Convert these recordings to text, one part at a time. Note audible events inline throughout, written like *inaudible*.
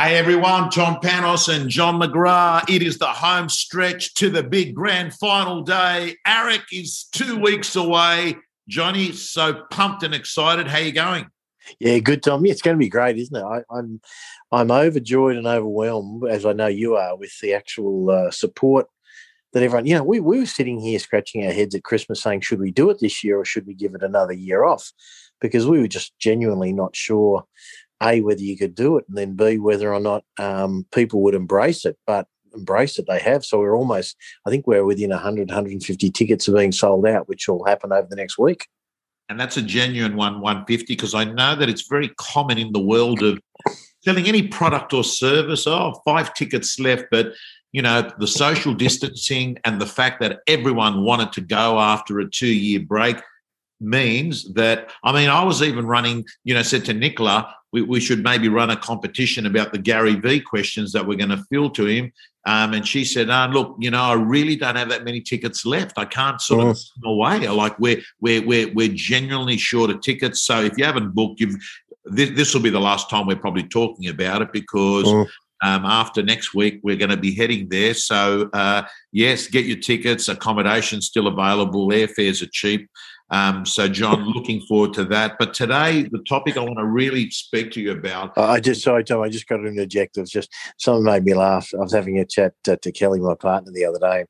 Hey everyone, Tom Panos and John McGrath. It is the home stretch to the big grand final day. AREC is two weeks away. Johnny, so pumped and excited. How you going? Yeah, good, Tom. Yeah, it's going to be great, isn't it? I, am I'm, I'm overjoyed and overwhelmed, as I know you are, with the actual uh, support that everyone. You know, we we were sitting here scratching our heads at Christmas, saying, should we do it this year or should we give it another year off? Because we were just genuinely not sure a whether you could do it, and then b whether or not um, people would embrace it. But embrace it, they have. So we're almost, I think we're within 100, 150 tickets of being sold out, which will happen over the next week. And that's a genuine one, 150, because I know that it's very common in the world of selling any product or service. Oh, five tickets left, but you know, the social distancing and the fact that everyone wanted to go after a two year break means that I mean, I was even running, you know, said to Nicola, we, we should maybe run a competition about the Gary V questions that we're going to fill to him. Um, and she said, oh, look, you know, I really don't have that many tickets left. I can't sort of mm. away. Like we're we're we're we're genuinely short of tickets. So if you haven't booked, you've this, this will be the last time we're probably talking about it because mm. um, after next week we're going to be heading there. So uh, yes, get your tickets. Accommodation still available. Airfares are cheap. Um, so, John, *laughs* looking forward to that. But today, the topic I want to really speak to you about. I just, sorry, Tom, I just got an interject. It was just something made me laugh. I was having a chat uh, to Kelly, my partner, the other day.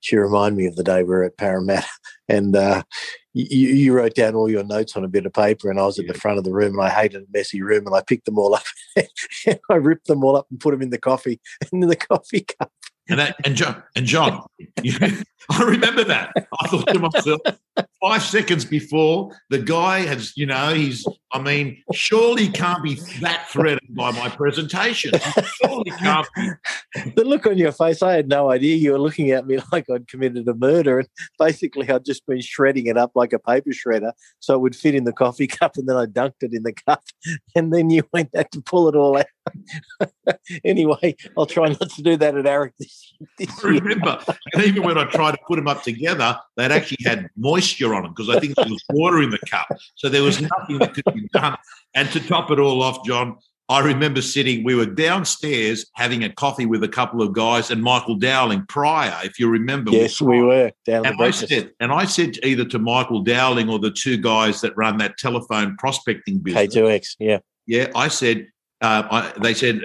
She reminded me of the day we were at Parramatta, *laughs* and uh, you, you, wrote down all your notes on a bit of paper, and I was at the front of the room, and I hated a messy room, and I picked them all up. *laughs* I ripped them all up and put them in the coffee, in the coffee cup. And that, and John, and John, *laughs* I remember that. I thought to myself, five seconds before the guy has, you know, he's. I mean, surely can't be that threatened by my presentation. Surely can't. Be. The look on your face, I had no idea you were looking at me *laughs* like I'd committed a murder, and basically I'd just been shredding it up like a paper shredder, so it would fit in the coffee *laughs* cup, and then I dunked it in the cup, and then you went back to pull it all out. anyway, I'll try not to do that at AREC this, this year. Remember, and even when I tried to put them up together, they'd actually had moisture on them because I think there was water in the cup. So there was nothing that could be done. And to top it all off, John, I remember sitting, we were downstairs having a coffee with a couple of guys and Michael Dowling prior, if you remember. Yes, we were. Down and, I said, and I said either to Michael Dowling or the two guys that run that telephone prospecting business. K2X, yeah. Yeah, I said, uh, I, they said,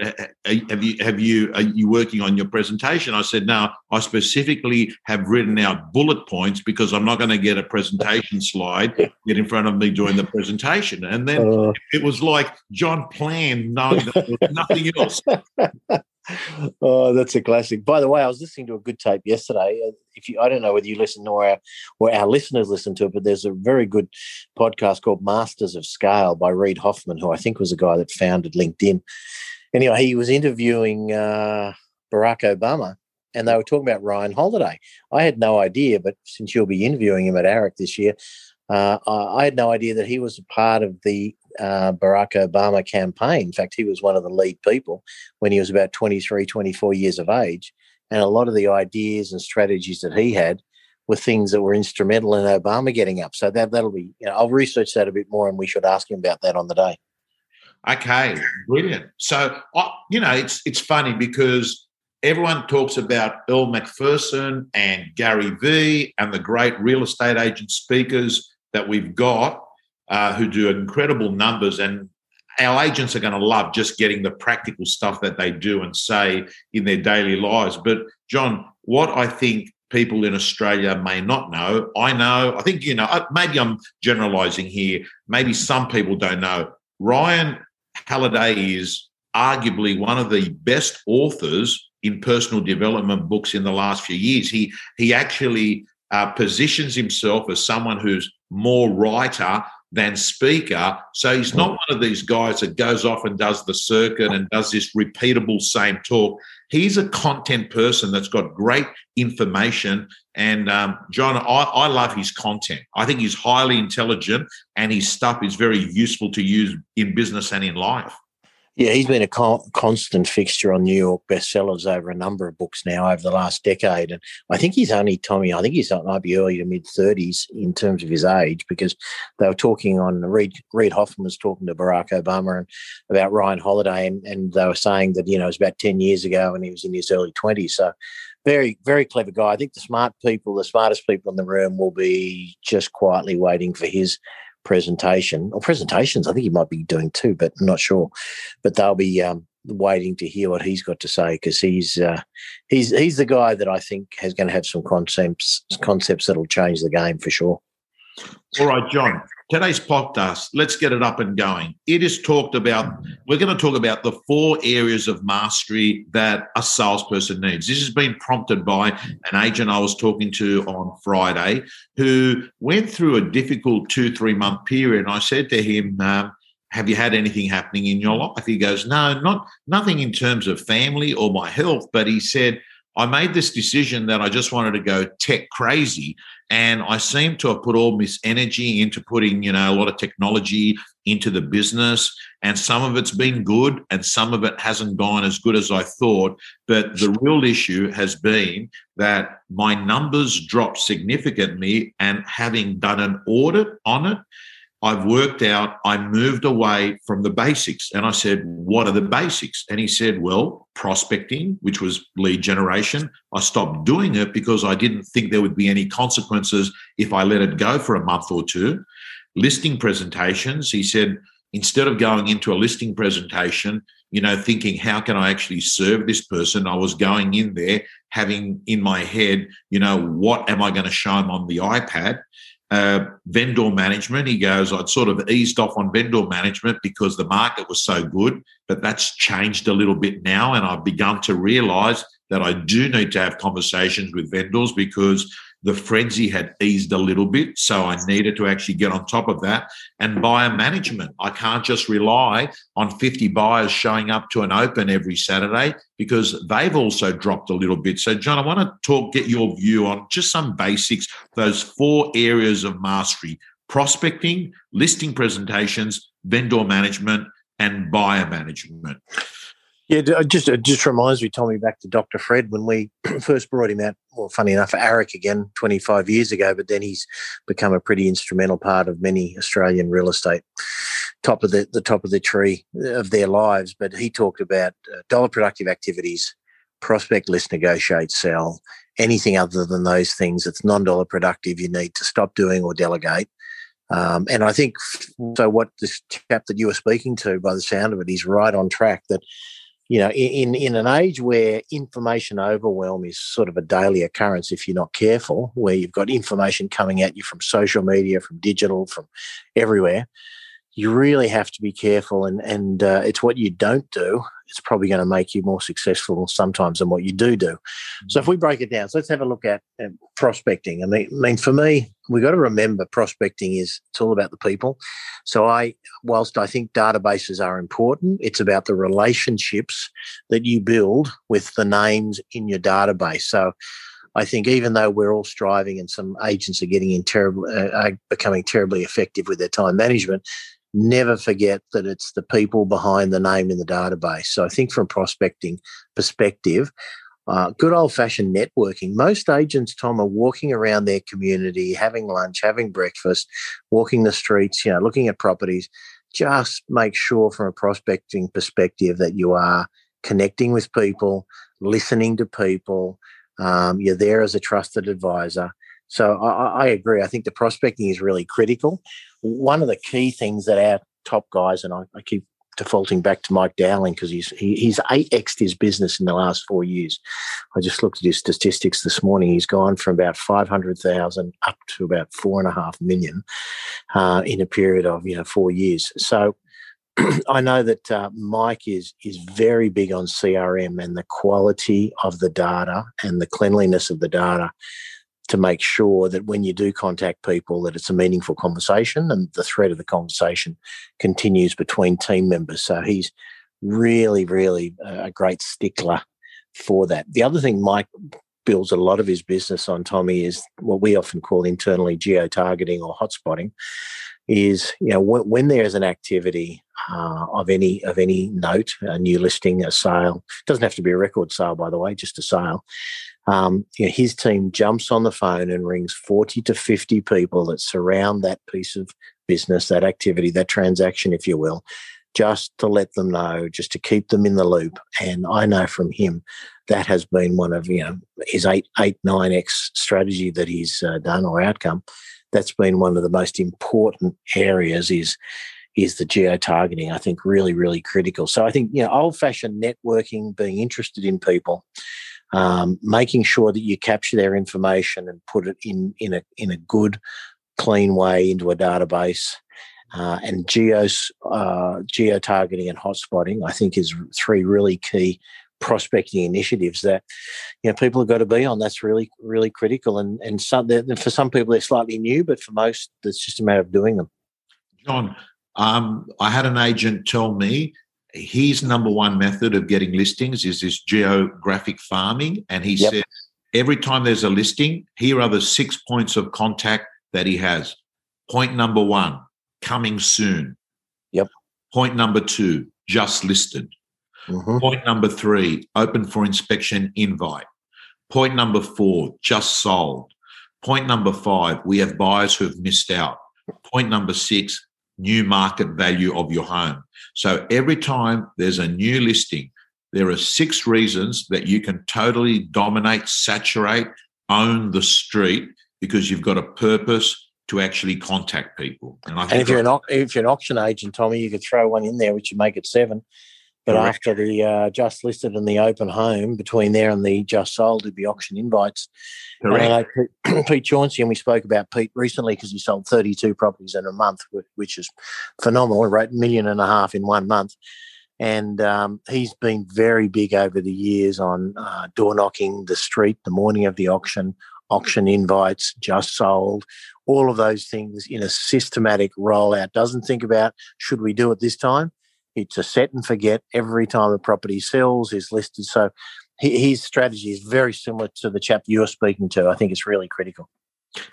"Have you have you are you working on your presentation?" I said, "No, I specifically have written out bullet points because I'm not going to get a presentation *laughs* slide get in front of me during the presentation." And then uh, it was like John planned, knowing that there was nothing else. *laughs* oh, that's a classic. By the way, I was listening to a good tape yesterday. Uh, if you, I don't know whether you listen or our, or our listeners listen to it, but there's a very good podcast called Masters of Scale by Reid Hoffman, who I think was a guy that founded LinkedIn. Anyway, he was interviewing uh, Barack Obama, and they were talking about Ryan Holiday. I had no idea, but since you'll be interviewing him at AREC this year, uh, I had no idea that he was a part of the uh, Barack Obama campaign. In fact, he was one of the lead people when he was about 23, 24 years of age. And a lot of the ideas and strategies that he had were things that were instrumental in Obama getting up. So that, that'll be, you know, I'll research that a bit more and we should ask him about that on the day. Okay, brilliant. So, you know, it's it's funny because everyone talks about Earl McPherson and Gary Vee and the great real estate agent speakers that we've got uh, who do incredible numbers. And our agents are going to love just getting the practical stuff that they do and say in their daily lives. But, John, what I think people in Australia may not know, I know, I think, you know, uh, maybe I'm generalizing here. Maybe some people don't know. Ryan Holiday is arguably one of the best authors in personal development books in the last few years. He he actually uh, positions himself as someone who's more writer than speaker. So he's not one of these guys that goes off and does the circuit and does this repeatable same talk. He's a content person that's got great information. And um, John, I, I love his content. I think he's highly intelligent and his stuff is very useful to use in business and in life. Yeah, he's been a con- constant fixture on New York bestsellers over a number of books now over the last decade. And I think he's only, Tommy, I think he's might be early to mid 30s in terms of his age because they were talking on, Reid, Reid Hoffman was talking to Barack Obama and about Ryan Holiday, and, and they were saying that, you know, it was about 10 years ago and he was in his early 20s. So very, very clever guy. I think the smart people, the smartest people in the room will be just quietly waiting for his presentation or presentations. I think he might be doing two, but I'm not sure. But they'll be um, waiting to hear what he's got to say because he's uh, he's he's the guy that I think is going to have some concepts concepts that'll change the game for sure. All right, John. Today's podcast, let's get it up and going. It is talked about, we're going to talk about the four areas of mastery that a salesperson needs. This has been prompted by an agent I was talking to on Friday who went through a difficult two, three month period. And I said to him, um, have you had anything happening in your life? He goes, no, not nothing in terms of family or my health. But he said, I made this decision that I just wanted to go tech crazy. And I seem to have put all this energy into putting, you know, a lot of technology into the business. And some of it's been good and some of it hasn't gone as good as I thought. But the real issue has been that my numbers dropped significantly. And having done an audit on it, I've worked out I moved away from the basics. And I said, What are the basics? And he said, Well, prospecting, which was lead generation. I stopped doing it because I didn't think there would be any consequences if I let it go for a month or two. Listing presentations, he said, instead of going into a listing presentation, you know, thinking, how can I actually serve this person? I was going in there having in my head, you know, what am I going to show them on the iPad? Uh, vendor management. He goes, I'd sort of eased off on vendor management because the market was so good, but that's changed a little bit now. And I've begun to realize that I do need to have conversations with vendors because the frenzy had eased a little bit. So I needed to actually get on top of that. And buyer management, I can't just rely on 50 buyers showing up to an open every Saturday because they've also dropped a little bit. So, John, I want to talk, get your view on just some basics, those four areas of mastery prospecting, listing presentations, vendor management, and buyer management. Yeah, it just it just reminds me, Tommy, back to Dr. Fred when we *clears throat* first brought him out. Well, funny enough, AREC again, 25 years ago, but then he's become a pretty instrumental part of many Australian real estate, top of the, the top of the tree of their lives. But he talked about uh, dollar productive activities, prospect, list, negotiate, sell, anything other than those things that's non-dollar productive, you need to stop doing or delegate. Um, and I think so. What this chap that you were speaking to, by the sound of it, he's right on track. That you know, in in an age where information overwhelm is sort of a daily occurrence, if you're not careful, where you've got information coming at you from social media, from digital, from everywhere, you really have to be careful. And and uh, it's what you don't do. It's probably going to make you more successful sometimes than what you do do. So if we break it down, so let's have a look at uh, prospecting. I mean, I mean, for me, we've got to remember prospecting is it's all about the people. So I, whilst I think databases are important, it's about the relationships that you build with the names in your database. So I think even though we're all striving and some agents are getting in terrible, uh, are becoming terribly effective with their time management, never forget that it's the people behind the name in the database. So I think from prospecting perspective, uh, good old fashioned networking. Most agents, Tom, are walking around their community, having lunch, having breakfast, walking the streets, you know, looking at properties. Just make sure from a prospecting perspective that you are connecting with people, listening to people. Um, you're there as a trusted advisor. So I, I agree. I think the prospecting is really critical. One of the key things that our top guys, and I, I keep defaulting back to Mike Dowling because he's he, he's eight xed his business in the last four years. I just looked at his statistics this morning. He's gone from about five hundred thousand up to about four and a half million uh, in a period of you know four years. So. *clears throat* I know that uh, Mike is is very big on CRM and the quality of the data and the cleanliness of the data to make sure that when you do contact people that it's a meaningful conversation and the thread of the conversation continues between team members so he's really really a great stickler for that the other thing mike builds a lot of his business on tommy is what we often call internally geo targeting or hotspotting is you know when, when there is an activity uh, of any of any note, a new listing, a sale, doesn't have to be a record sale, by the way, just a sale. Um, you know, his team jumps on the phone and rings 40 to 50 people that surround that piece of business, that activity, that transaction, if you will, just to let them know, just to keep them in the loop. And I know from him that has been one of you know his eight eight nine x strategy that he's uh, done or outcome. That's been one of the most important areas. Is is the geo targeting? I think really really critical. So I think you know old fashioned networking, being interested in people. Um, making sure that you capture their information and put it in in a in a good, clean way into a database, uh, and geos uh, geo targeting and hotspotting. I think is three really key prospecting initiatives that you know people have got to be on. That's really really critical, and and some for some people they're slightly new, but for most it's just a matter of doing them. John, um, I had an agent tell me his number one method of getting listings is this geographic farming, and he yep. said every time there's a listing, here are the six points of contact that he has. Point number one, coming soon. Yep. Point number two, just listed. Mm-hmm. Point number three, open for inspection invite. Point number four, just sold. Point number five, we have buyers who have missed out. Point number six, new market value of your home. So every time there's a new listing, there are six reasons that you can totally dominate, saturate, own the street because you've got a purpose to actually contact people. And, and if you're an if you're an auction agent, Tommy, you could throw one in there, which would make it seven. But Correct. after the uh, just listed and the open home, between there and the just sold, would be auction invites. Correct. Pete, *clears throat* Pete Chauncey, and we spoke about Pete recently because he sold 32 properties in a month, which is phenomenal. He wrote a million and a half in one month. And um, he's been very big over the years on uh, door knocking the street the morning of the auction, auction invites, just sold, all of those things in a systematic rollout. Doesn't think about should we do it this time it's a set and forget every time a property sells is listed. So his strategy is very similar to the chap you're speaking to. I think it's really critical.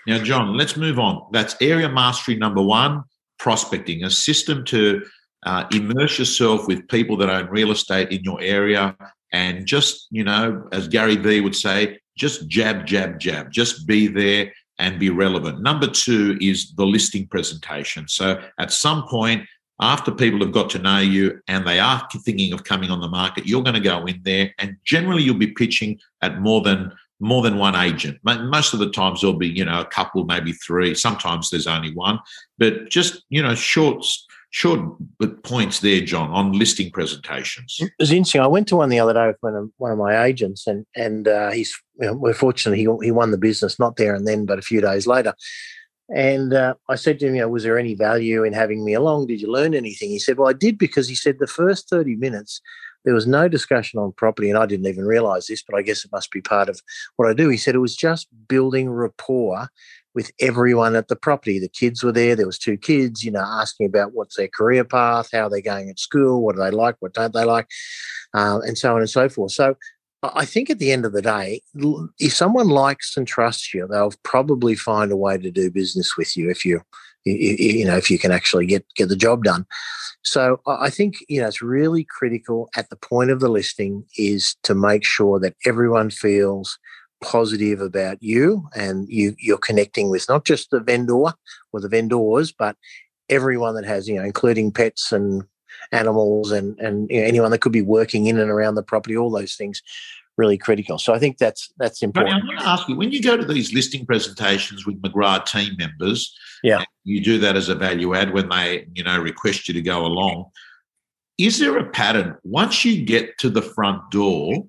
Now, John, let's move on. That's area mastery number one prospecting, a system to uh, immerse yourself with people that own real estate in your area and just, you know, as Gary Vee would say, just jab, jab, jab, just be there and be relevant. Number two is the listing presentation. So at some point, after people have got to know you and they are thinking of coming on the market, you're going to go in there and generally you'll be pitching at more than more than one agent. Most of the times there'll be, you know, a couple, maybe three. Sometimes there's only one, but just, you know, short, short points there, John, on listing presentations. It was interesting. I went to one the other day with one of, one of my agents, and and uh, he's you know, we're fortunate he he won the business not there and then, but a few days later. And uh, I said to him, you know, was there any value in having me along? Did you learn anything? He said, well, I did because he said the first 30 minutes, there was no discussion on property. And I didn't even realize this, but I guess it must be part of what I do. He said it was just building rapport with everyone at the property. The kids were there. There was two kids, you know, asking about what's their career path, how they're going at school, what do they like, what don't they like, uh, and so on and so forth. So I think at the end of the day, if someone likes and trusts you, they'll probably find a way to do business with you if you, you know, if you can actually get get the job done. So I think you know it's really critical at the point of the listing is to make sure that everyone feels positive about you and you you're connecting with not just the vendor or the vendors, but everyone that has you know, including pets and animals and and you know, anyone that could be working in and around the property, all those things really critical. So I think that's that's important. I'm going to ask you when you go to these listing presentations with McGrath team members, yeah, you do that as a value add when they you know request you to go along. Is there a pattern once you get to the front door,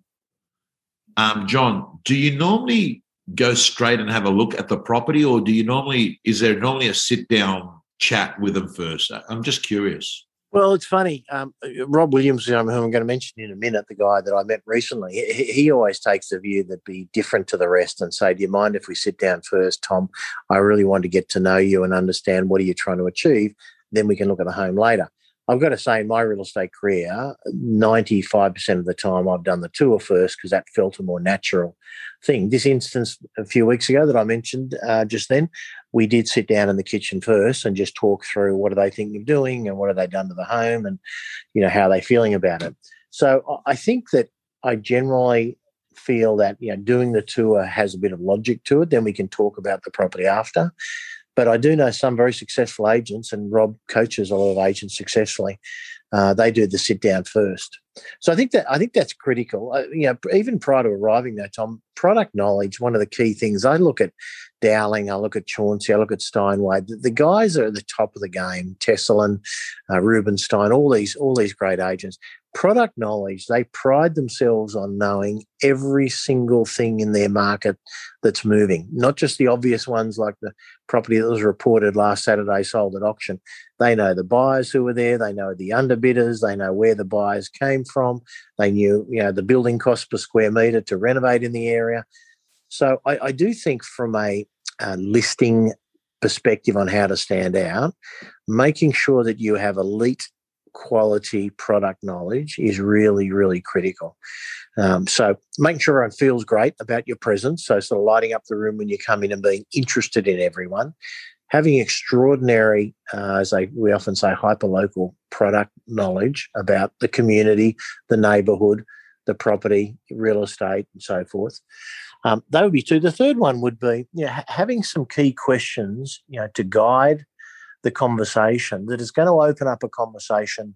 um, John? Do you normally go straight and have a look at the property, or do you normally is there normally a sit down chat with them first? I'm just curious. Well, it's funny. Um, Rob Williams, who I'm going to mention in a minute, the guy that I met recently, he, he, always takes the view that be different to the rest and say, "Do you mind if we sit down first, Tom? I really want to get to know you and understand what are you trying to achieve. Then we can look at the home later." I've got to say, in my real estate career, 95% of the time I've done the tour first because that felt a more natural thing. This instance a few weeks ago that I mentioned uh, just then, we did sit down in the kitchen first and just talk through what are they thinking of doing and what have they done to the home and you know how are they feeling about it. So I think that I generally feel that you know doing the tour has a bit of logic to it. Then we can talk about the property after. But I do know some very successful agents, and Rob coaches a lot of agents successfully. Uh, they do the sit down first. So I think that I think that's critical. Uh, you know, even prior to arriving there, Tom, product knowledge. One of the key things I look at Dowling, I look at Chauncey, I look at Steinway. The, the guys are at the top of the game. Tesselin, uh, Rubenstein, all these all these great agents product knowledge, they pride themselves on knowing every single thing in their market that's moving, not just the obvious ones like the property that was reported last Saturday sold at auction. They know the buyers who were there, they know the underbidders, they know where the buyers came from, they knew you know the building cost per square metre to renovate in the area. So I, I do think from a listing perspective on how to stand out, making sure that you have elite quality product knowledge is really, really critical. Um, so making sure everyone feels great about your presence. So sort of lighting up the room when you come in and being interested in everyone. Having extraordinary, uh, as I, we often say, hyper-local product knowledge about the community, the neighbourhood, the property, real estate, and so forth. Um, that would be two. The third one would be you know, having some key questions, you know, to guide the conversation that is going to open up a conversation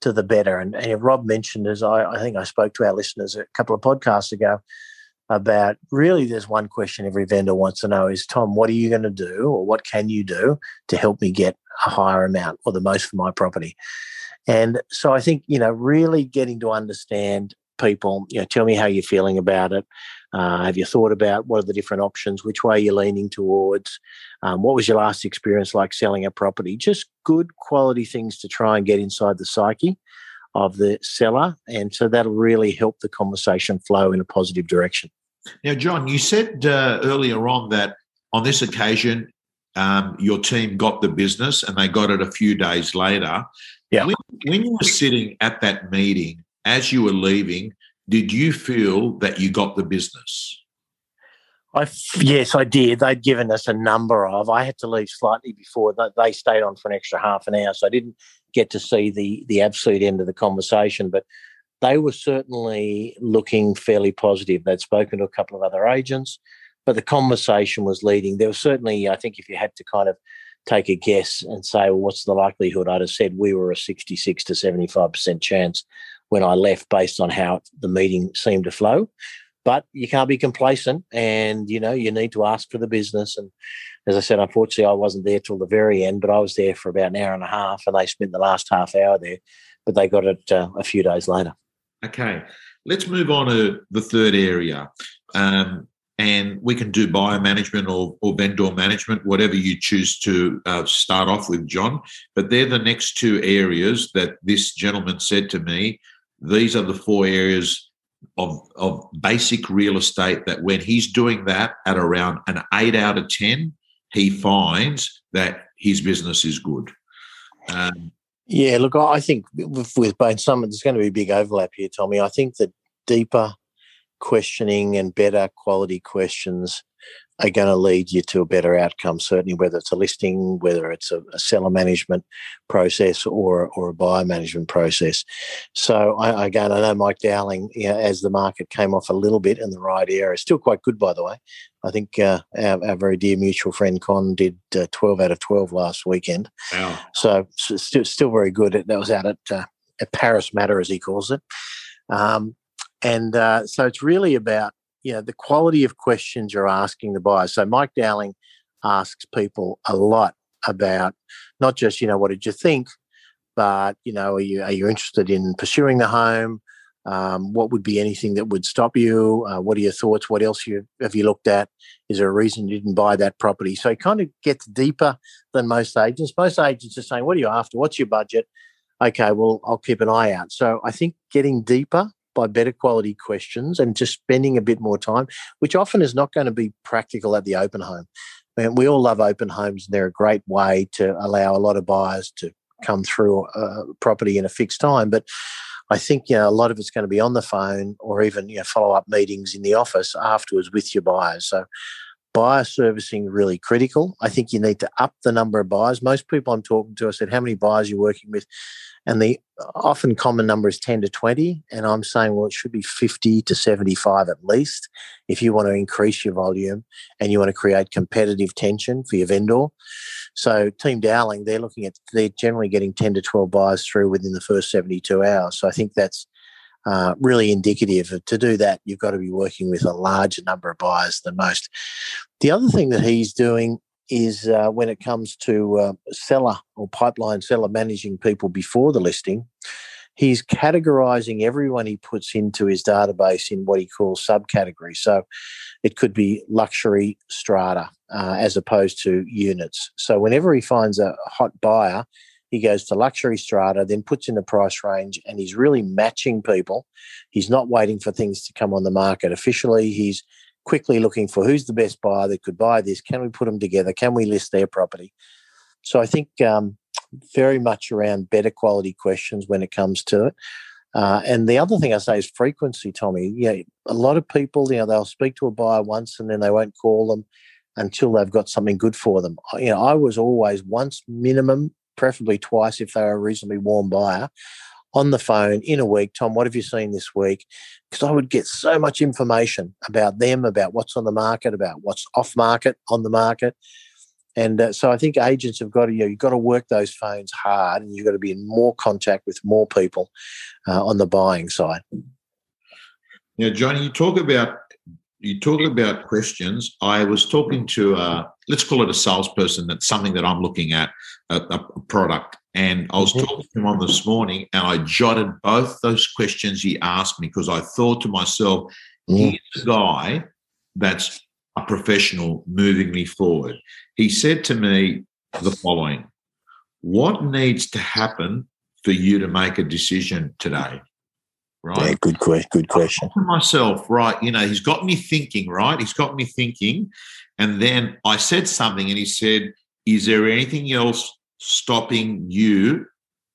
to the better. And, and Rob mentioned, as I, I think I spoke to our listeners a couple of podcasts ago, about really there's one question every vendor wants to know is Tom, what are you going to do or what can you do to help me get a higher amount or the most for my property? And so I think, you know, really getting to understand people, you know, tell me how you're feeling about it. Uh, have you thought about what are the different options? Which way are you're leaning towards? Um, what was your last experience like selling a property? Just good quality things to try and get inside the psyche of the seller, and so that'll really help the conversation flow in a positive direction. Now, John, you said uh, earlier on that on this occasion um, your team got the business and they got it a few days later. Yeah. When, when you were sitting at that meeting, as you were leaving, did you feel that you got the business? I yes, I did. They'd given us a number of. I had to leave slightly before they stayed on for an extra half an hour, so I didn't get to see the the absolute end of the conversation. But they were certainly looking fairly positive. They'd spoken to a couple of other agents, but the conversation was leading. There was certainly, I think, if you had to kind of take a guess and say, well, what's the likelihood? I'd have said we were a 66 to 75% chance when I left based on how the meeting seemed to flow. But you can't be complacent and, you know, you need to ask for the business. And as I said, unfortunately, I wasn't there till the very end, but I was there for about an hour and a half and they spent the last half hour there, but they got it uh, a few days later. Okay. Let's move on to the third area. Um, and we can do buyer management or, or vendor management, whatever you choose to uh, start off with, John. But they're the next two areas that this gentleman said to me these are the four areas of, of basic real estate that when he's doing that at around an eight out of 10, he finds that his business is good. Um, yeah, look, I think with, with both some, there's going to be a big overlap here, Tommy. I think that deeper questioning and better quality questions are going to lead you to a better outcome, certainly whether it's a listing, whether it's a, a seller management process or, or a buyer management process. So, I, again, I know Mike Dowling, you know, as the market came off a little bit in the right area, still quite good, by the way. I think uh, our, our, very dear mutual friend Con did uh, 12 out of 12 last weekend. Wow. So, so still, still very good. That was out at, uh, at Paris Matter, as he calls it. Um, and uh, so it's really about you know the quality of questions you're asking the buyer. So Mike Dowling asks people a lot about not just you know what did you think, but you know are you are you interested in pursuing the home? Um, what would be anything that would stop you? Uh, what are your thoughts? What else you have you looked at? Is there a reason you didn't buy that property? So it kind of gets deeper than most agents. Most agents are saying, "What are you after? What's your budget?" Okay, well, I'll keep an eye out. So I think getting deeper by better quality questions and just spending a bit more time, which often is not going to be practical at the open home. Mean, we all love open homes, and they're a great way to allow a lot of buyers to come through a property in a fixed time. But I think you know a lot of it's going to be on the phone or even you know follow up meetings in the office afterwards with your buyers. So buyer servicing really critical. I think you need to up the number of buyers. Most people I'm talking to, I said, how many buyers you're working with? And the often common number is 10 to 20. And I'm saying, well, it should be 50 to 75 at least if you want to increase your volume and you want to create competitive tension for your vendor. So Team Dowling, they're looking at, they're generally getting 10 to 12 buyers through within the first 72 hours. So I think that's uh, really indicative. Of to do that, you've got to be working with a larger number of buyers than most. The other thing that he's doing is uh, when it comes to uh, seller or pipeline seller managing people before the listing, he's categorizing everyone he puts into his database in what he calls subcategories. So it could be luxury strata uh, as opposed to units. So whenever he finds a hot buyer, he goes to luxury strata, then puts in the price range, and he's really matching people. He's not waiting for things to come on the market officially. He's quickly looking for who's the best buyer that could buy this. Can we put them together? Can we list their property? So I think um, very much around better quality questions when it comes to it. Uh, and the other thing I say is frequency, Tommy. Yeah, a lot of people, you know, they'll speak to a buyer once and then they won't call them until they've got something good for them. You know, I was always once minimum, preferably twice if they're a reasonably warm buyer on the phone in a week. Tom, what have you seen this week? Because I would get so much information about them, about what's on the market, about what's off market, on the market. And uh, so I think agents have got to, you know, you've got to work those phones hard and you've got to be in more contact with more people uh, on the buying side. Now, Johnny, you talk about you talk about questions. I was talking to a, let's call it a salesperson. That's something that I'm looking at, a, a product. And I was mm-hmm. talking to him on this morning and I jotted both those questions he asked me because I thought to myself, mm. he's a guy that's a professional moving me forward. He said to me the following What needs to happen for you to make a decision today? Right? Yeah, good, question. good question. To myself, right? You know, he's got me thinking, right? He's got me thinking. And then I said something and he said, Is there anything else stopping you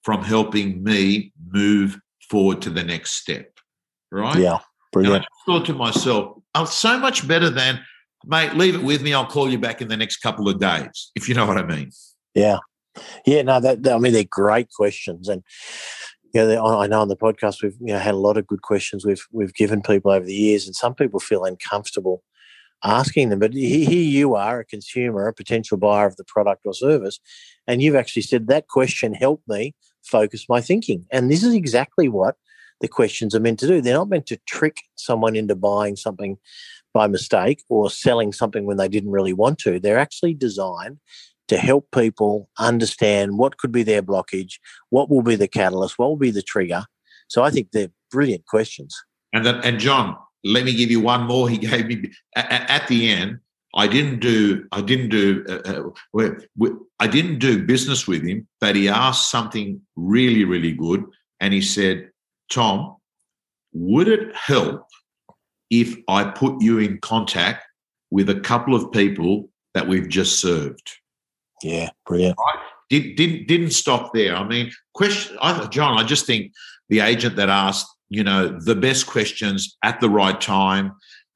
from helping me move forward to the next step? Right? Yeah, brilliant. And I thought to myself, I'm so much better than, mate, leave it with me. I'll call you back in the next couple of days, if you know what I mean. Yeah. Yeah, no, that, that I mean, they're great questions. And, yeah, I know on the podcast we've you know, had a lot of good questions we've we've given people over the years, and some people feel uncomfortable asking them. But here you are, a consumer, a potential buyer of the product or service, and you've actually said that question helped me focus my thinking. And this is exactly what the questions are meant to do. They're not meant to trick someone into buying something by mistake or selling something when they didn't really want to. They're actually designed to help people understand what could be their blockage, what will be the catalyst, what will be the trigger. So I think they're brilliant questions. And and John, let me give you one more. He gave me at, at the end. I didn't do I didn't do uh, uh, I didn't do business with him, but he asked something really really good, and he said, "Tom, would it help if I put you in contact with a couple of people that we've just served?" Yeah, brilliant. Right? Did, didn't didn't stop there. I mean, question, I, John. I just think the agent that asked, you know, the best questions at the right time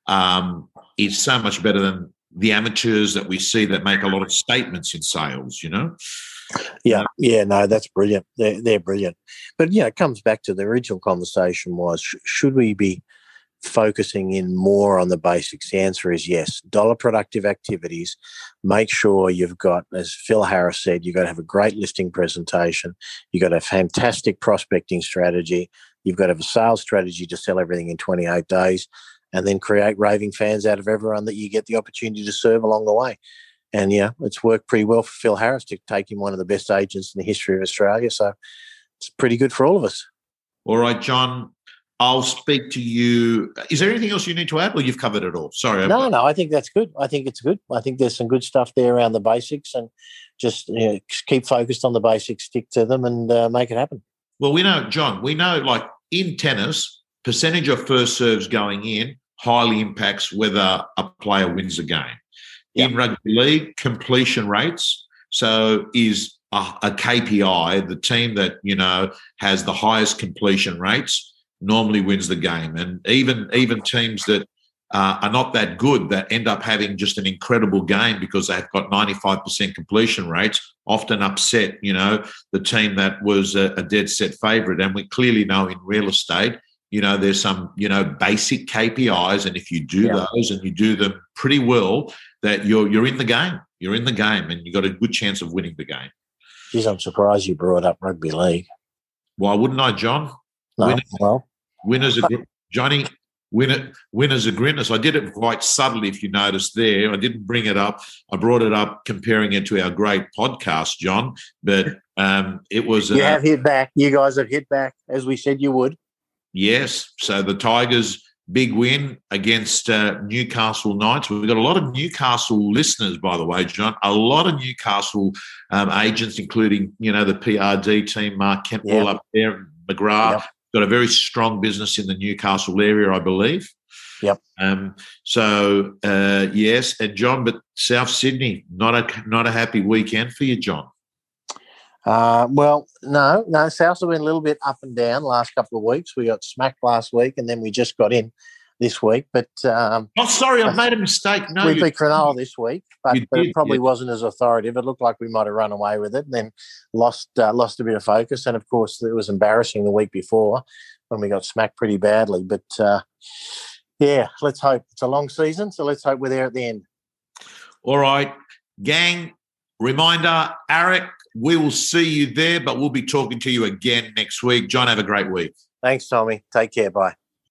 um, is so much better than the amateurs that we see that make a lot of statements in sales. You know. Yeah, yeah, no, that's brilliant. They're, they're brilliant. But yeah, it comes back to the original conversation was should we be focusing in more on the basics? The answer is yes. Dollar productive activities. Make sure you've got, as Phil Harris said, you've got to have a great listing presentation. You've got a fantastic prospecting strategy. You've got to have a sales strategy to sell everything in 28 days and then create raving fans out of everyone that you get the opportunity to serve along the way. And yeah, it's worked pretty well for Phil Harris to take him one of the best agents in the history of Australia. So it's pretty good for all of us. All right, John. I'll speak to you. Is there anything else you need to add, or you've covered it all? Sorry. No, no, I think that's good. I think it's good. I think there's some good stuff there around the basics, and just you know, keep focused on the basics, stick to them, and uh, make it happen. Well, we know, John. We know, like in tennis, percentage of first serves going in highly impacts whether a player wins a game. Yep. In rugby league, completion rates. So is a, a KPI the team that you know has the highest completion rates normally wins the game. And even even teams that uh, are not that good that end up having just an incredible game because they've got 95% completion rates, often upset, you know, the team that was a, a dead set favourite. And we clearly know in real estate, you know, there's some, you know, basic KPIs. And if you do yeah. those and you do them pretty well, that you're you're in the game. You're in the game and you've got a good chance of winning the game. Geez, I'm surprised you brought up rugby league. Why wouldn't I, John? No, well, winners are Johnny. Winner, winners are greatness. I did it quite subtly, if you noticed there. I didn't bring it up. I brought it up comparing it to our great podcast, John. But um, it was. You uh, have hit back. You guys have hit back as we said you would. Yes. So the Tigers big win against uh, Newcastle Knights. We've got a lot of Newcastle listeners, by the way, John. A lot of Newcastle um, agents, including you know the PRD team, Mark Kentwell yep. up there, McGrath. Yep. Got a very strong business in the Newcastle area, I believe. Yep. Um, so uh, yes, and John, but South Sydney, not a not a happy weekend for you, John. Uh, well, no, no. Souths have been a little bit up and down last couple of weeks. We got smacked last week, and then we just got in this week. But um, oh, sorry, I've made a mistake. No, we beat Cronulla this week, but, but it probably yeah. wasn't as authoritative. It looked like we might have run away with it, and then lost uh, lost a bit of focus. And of course, it was embarrassing the week before when we got smacked pretty badly. But uh, yeah, let's hope it's a long season, so let's hope we're there at the end. All right, gang. Reminder, AREC we will see you there, but we'll be talking to you again next week. John, have a great week. Thanks, Tommy. Take care. Bye.